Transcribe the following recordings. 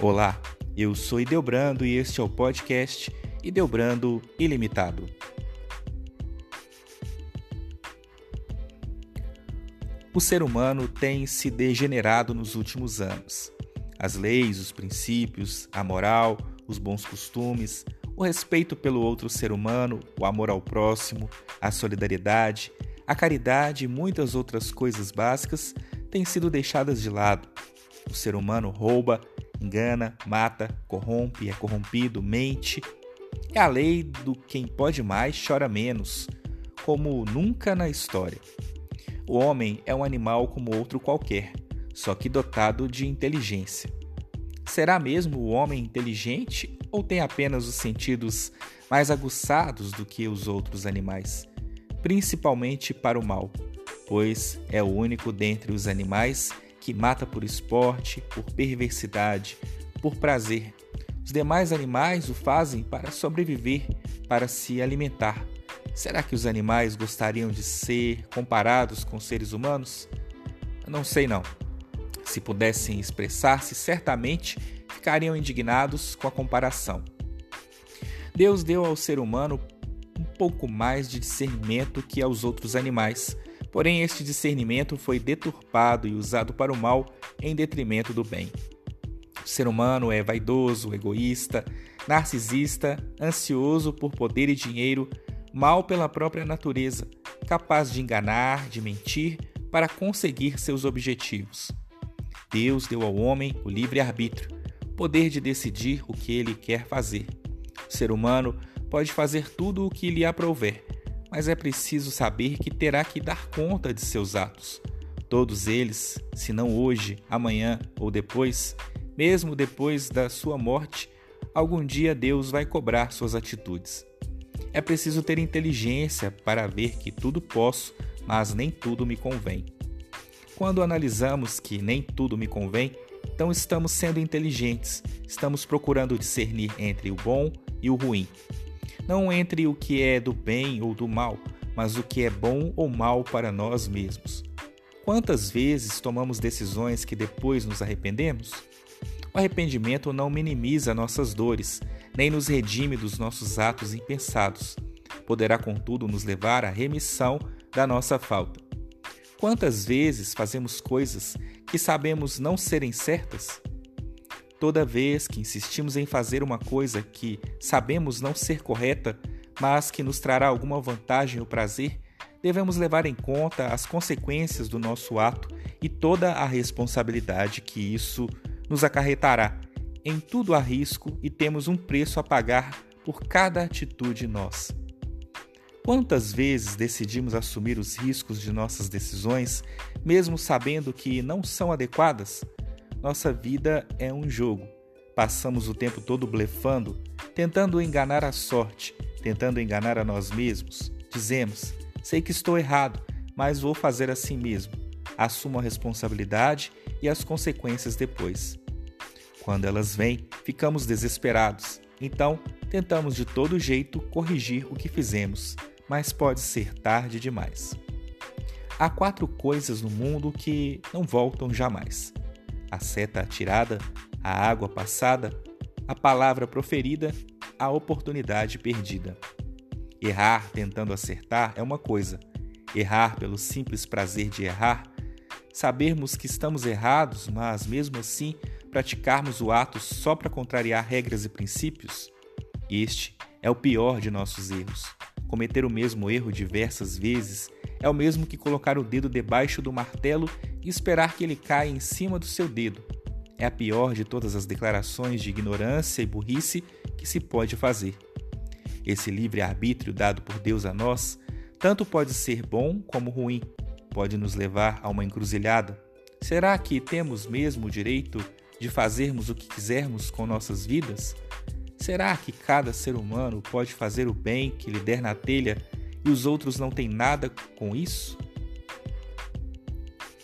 Olá, eu sou Ideobrando e este é o podcast Ideobrando Ilimitado. O ser humano tem se degenerado nos últimos anos. As leis, os princípios, a moral, os bons costumes, o respeito pelo outro ser humano, o amor ao próximo, a solidariedade, a caridade e muitas outras coisas básicas têm sido deixadas de lado. O ser humano rouba, engana, mata, corrompe, é corrompido, mente. É a lei do quem pode mais chora menos, como nunca na história. O homem é um animal como outro qualquer, só que dotado de inteligência. Será mesmo o homem inteligente ou tem apenas os sentidos mais aguçados do que os outros animais, principalmente para o mal, pois é o único dentre os animais que mata por esporte, por perversidade, por prazer. Os demais animais o fazem para sobreviver, para se alimentar. Será que os animais gostariam de ser comparados com seres humanos? Eu não sei não. Se pudessem expressar-se, certamente ficariam indignados com a comparação. Deus deu ao ser humano um pouco mais de discernimento que aos outros animais Porém, este discernimento foi deturpado e usado para o mal em detrimento do bem. O ser humano é vaidoso, egoísta, narcisista, ansioso por poder e dinheiro, mal pela própria natureza, capaz de enganar, de mentir para conseguir seus objetivos. Deus deu ao homem o livre-arbítrio, poder de decidir o que ele quer fazer. O ser humano pode fazer tudo o que lhe aprouver, mas é preciso saber que terá que dar conta de seus atos. Todos eles, se não hoje, amanhã ou depois, mesmo depois da sua morte, algum dia Deus vai cobrar suas atitudes. É preciso ter inteligência para ver que tudo posso, mas nem tudo me convém. Quando analisamos que nem tudo me convém, então estamos sendo inteligentes, estamos procurando discernir entre o bom e o ruim não entre o que é do bem ou do mal, mas o que é bom ou mal para nós mesmos. Quantas vezes tomamos decisões que depois nos arrependemos? O arrependimento não minimiza nossas dores, nem nos redime dos nossos atos impensados. Poderá, contudo, nos levar à remissão da nossa falta. Quantas vezes fazemos coisas que sabemos não serem certas? Toda vez que insistimos em fazer uma coisa que sabemos não ser correta, mas que nos trará alguma vantagem ou prazer, devemos levar em conta as consequências do nosso ato e toda a responsabilidade que isso nos acarretará. Em tudo há risco e temos um preço a pagar por cada atitude nossa. Quantas vezes decidimos assumir os riscos de nossas decisões, mesmo sabendo que não são adequadas? Nossa vida é um jogo. Passamos o tempo todo blefando, tentando enganar a sorte, tentando enganar a nós mesmos. Dizemos: sei que estou errado, mas vou fazer assim mesmo. Assumo a responsabilidade e as consequências depois. Quando elas vêm, ficamos desesperados. Então, tentamos de todo jeito corrigir o que fizemos, mas pode ser tarde demais. Há quatro coisas no mundo que não voltam jamais: a seta atirada, a água passada, a palavra proferida, a oportunidade perdida. Errar tentando acertar é uma coisa, errar pelo simples prazer de errar, sabermos que estamos errados, mas mesmo assim praticarmos o ato só para contrariar regras e princípios, este é o pior de nossos erros. Cometer o mesmo erro diversas vezes é o mesmo que colocar o dedo debaixo do martelo e esperar que ele caia em cima do seu dedo. É a pior de todas as declarações de ignorância e burrice que se pode fazer. Esse livre-arbítrio dado por Deus a nós tanto pode ser bom como ruim, pode nos levar a uma encruzilhada. Será que temos mesmo o direito de fazermos o que quisermos com nossas vidas? Será que cada ser humano pode fazer o bem que lhe der na telha e os outros não têm nada com isso?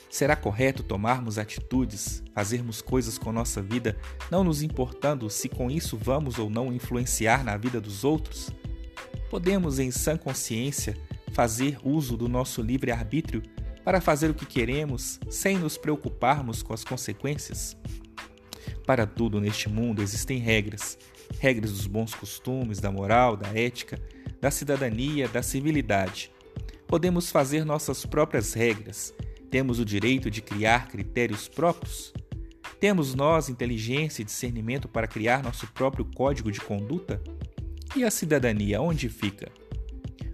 Será correto tomarmos atitudes, fazermos coisas com nossa vida, não nos importando se com isso vamos ou não influenciar na vida dos outros? Podemos, em sã consciência, fazer uso do nosso livre-arbítrio para fazer o que queremos sem nos preocuparmos com as consequências? Para tudo neste mundo existem regras. Regras dos bons costumes, da moral, da ética, da cidadania, da civilidade. Podemos fazer nossas próprias regras. Temos o direito de criar critérios próprios. Temos nós inteligência e discernimento para criar nosso próprio código de conduta? E a cidadania, onde fica?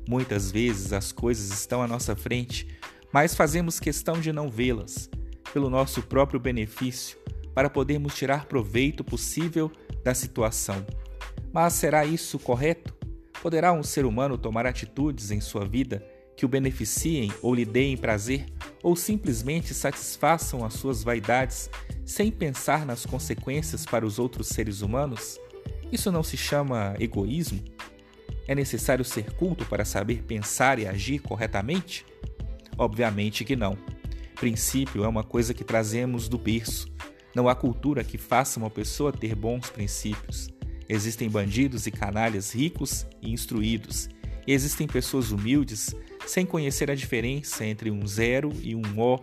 Muitas vezes as coisas estão à nossa frente, mas fazemos questão de não vê-las, pelo nosso próprio benefício, para podermos tirar proveito possível da situação. Mas será isso correto? Poderá um ser humano tomar atitudes em sua vida que o beneficiem ou lhe deem prazer, ou simplesmente satisfaçam as suas vaidades sem pensar nas consequências para os outros seres humanos? Isso não se chama egoísmo? É necessário ser culto para saber pensar e agir corretamente? Obviamente que não. Princípio é uma coisa que trazemos do berço. Não há cultura que faça uma pessoa ter bons princípios. Existem bandidos e canalhas ricos e instruídos. Existem pessoas humildes sem conhecer a diferença entre um zero e um O,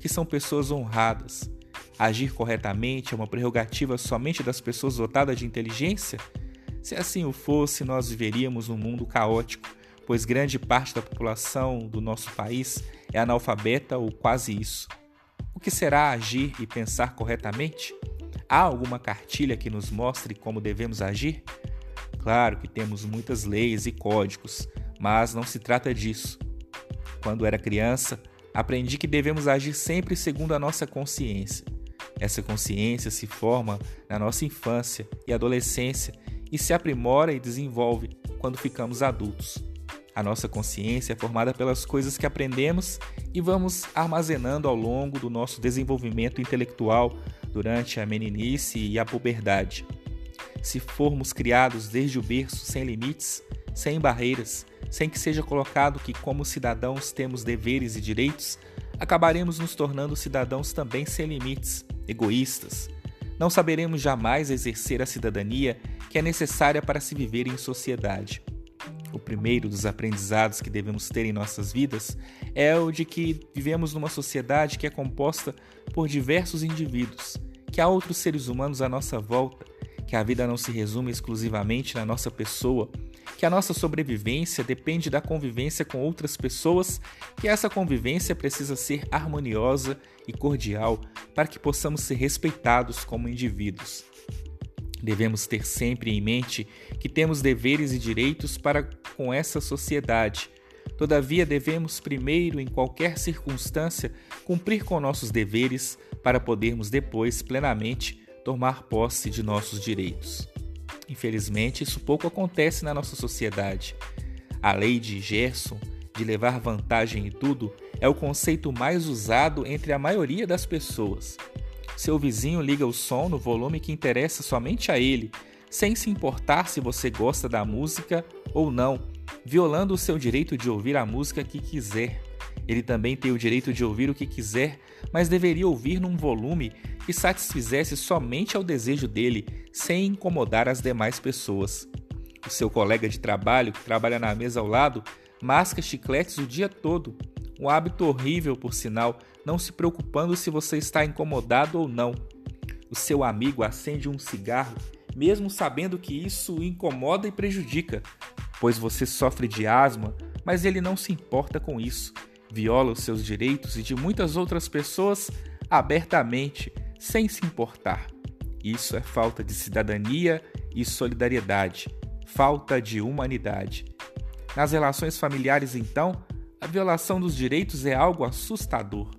que são pessoas honradas. Agir corretamente é uma prerrogativa somente das pessoas dotadas de inteligência? Se assim o fosse, nós viveríamos num mundo caótico, pois grande parte da população do nosso país é analfabeta ou quase isso. O que será agir e pensar corretamente? Há alguma cartilha que nos mostre como devemos agir? Claro que temos muitas leis e códigos, mas não se trata disso. Quando era criança, aprendi que devemos agir sempre segundo a nossa consciência. Essa consciência se forma na nossa infância e adolescência e se aprimora e desenvolve quando ficamos adultos. A nossa consciência é formada pelas coisas que aprendemos e vamos armazenando ao longo do nosso desenvolvimento intelectual durante a meninice e a puberdade. Se formos criados desde o berço sem limites, sem barreiras, sem que seja colocado que, como cidadãos, temos deveres e direitos, acabaremos nos tornando cidadãos também sem limites, egoístas. Não saberemos jamais exercer a cidadania que é necessária para se viver em sociedade. O primeiro dos aprendizados que devemos ter em nossas vidas é o de que vivemos numa sociedade que é composta por diversos indivíduos, que há outros seres humanos à nossa volta, que a vida não se resume exclusivamente na nossa pessoa, que a nossa sobrevivência depende da convivência com outras pessoas, que essa convivência precisa ser harmoniosa e cordial para que possamos ser respeitados como indivíduos. Devemos ter sempre em mente que temos deveres e direitos para com essa sociedade. Todavia, devemos primeiro, em qualquer circunstância, cumprir com nossos deveres para podermos depois plenamente tomar posse de nossos direitos. Infelizmente, isso pouco acontece na nossa sociedade. A lei de Gerson, de levar vantagem em tudo, é o conceito mais usado entre a maioria das pessoas. Seu vizinho liga o som no volume que interessa somente a ele, sem se importar se você gosta da música ou não, violando o seu direito de ouvir a música que quiser. Ele também tem o direito de ouvir o que quiser, mas deveria ouvir num volume que satisfizesse somente ao desejo dele, sem incomodar as demais pessoas. O seu colega de trabalho, que trabalha na mesa ao lado, masca chicletes o dia todo. Um hábito horrível, por sinal, não se preocupando se você está incomodado ou não. O seu amigo acende um cigarro, mesmo sabendo que isso o incomoda e prejudica, pois você sofre de asma, mas ele não se importa com isso viola os seus direitos e de muitas outras pessoas abertamente, sem se importar. Isso é falta de cidadania e solidariedade, falta de humanidade. Nas relações familiares, então, a violação dos direitos é algo assustador.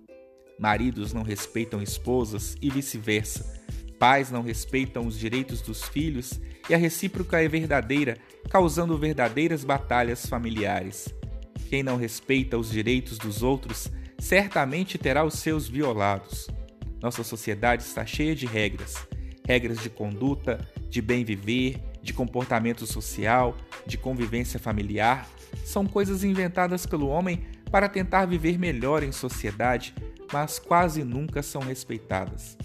Maridos não respeitam esposas e vice-versa. Pais não respeitam os direitos dos filhos e a recíproca é verdadeira, causando verdadeiras batalhas familiares. Quem não respeita os direitos dos outros certamente terá os seus violados. Nossa sociedade está cheia de regras, regras de conduta, de bem viver, de comportamento social, de convivência familiar, são coisas inventadas pelo homem para tentar viver melhor em sociedade, mas quase nunca são respeitadas.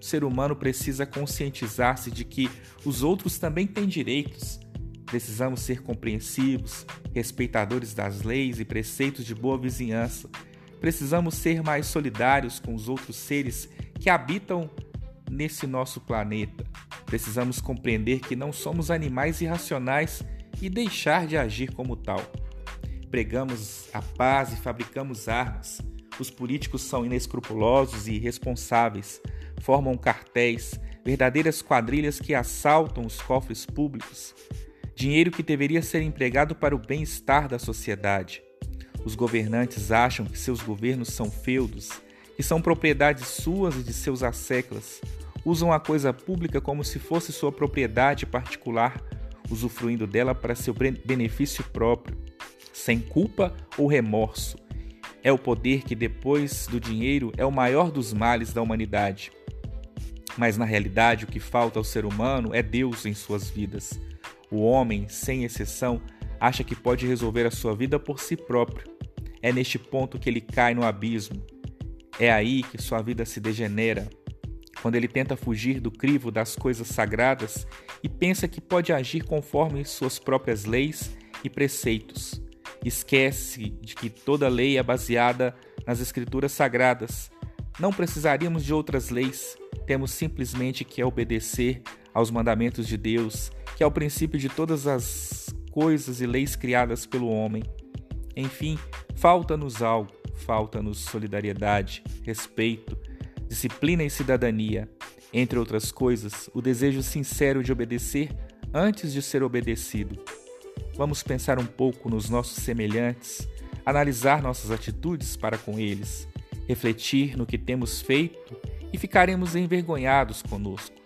O ser humano precisa conscientizar-se de que os outros também têm direitos, Precisamos ser compreensivos, respeitadores das leis e preceitos de boa vizinhança. Precisamos ser mais solidários com os outros seres que habitam nesse nosso planeta. Precisamos compreender que não somos animais irracionais e deixar de agir como tal. Pregamos a paz e fabricamos armas. Os políticos são inescrupulosos e irresponsáveis, formam cartéis, verdadeiras quadrilhas que assaltam os cofres públicos. Dinheiro que deveria ser empregado para o bem-estar da sociedade. Os governantes acham que seus governos são feudos, que são propriedades suas e de seus asseclas. Usam a coisa pública como se fosse sua propriedade particular, usufruindo dela para seu benefício próprio, sem culpa ou remorso. É o poder que, depois do dinheiro, é o maior dos males da humanidade. Mas na realidade, o que falta ao ser humano é Deus em suas vidas. O homem, sem exceção, acha que pode resolver a sua vida por si próprio. É neste ponto que ele cai no abismo. É aí que sua vida se degenera. Quando ele tenta fugir do crivo das coisas sagradas e pensa que pode agir conforme suas próprias leis e preceitos. Esquece de que toda lei é baseada nas escrituras sagradas. Não precisaríamos de outras leis, temos simplesmente que obedecer aos mandamentos de Deus, que é o princípio de todas as coisas e leis criadas pelo homem. Enfim, falta-nos algo, falta-nos solidariedade, respeito, disciplina e cidadania. Entre outras coisas, o desejo sincero de obedecer antes de ser obedecido. Vamos pensar um pouco nos nossos semelhantes, analisar nossas atitudes para com eles, refletir no que temos feito e ficaremos envergonhados conosco.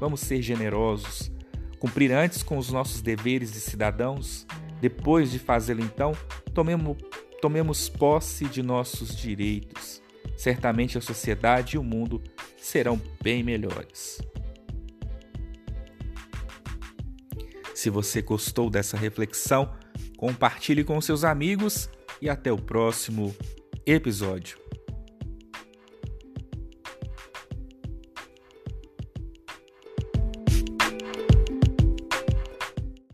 Vamos ser generosos, cumprir antes com os nossos deveres de cidadãos, depois de fazê-lo, então, tomemos, tomemos posse de nossos direitos. Certamente a sociedade e o mundo serão bem melhores. Se você gostou dessa reflexão, compartilhe com seus amigos e até o próximo episódio.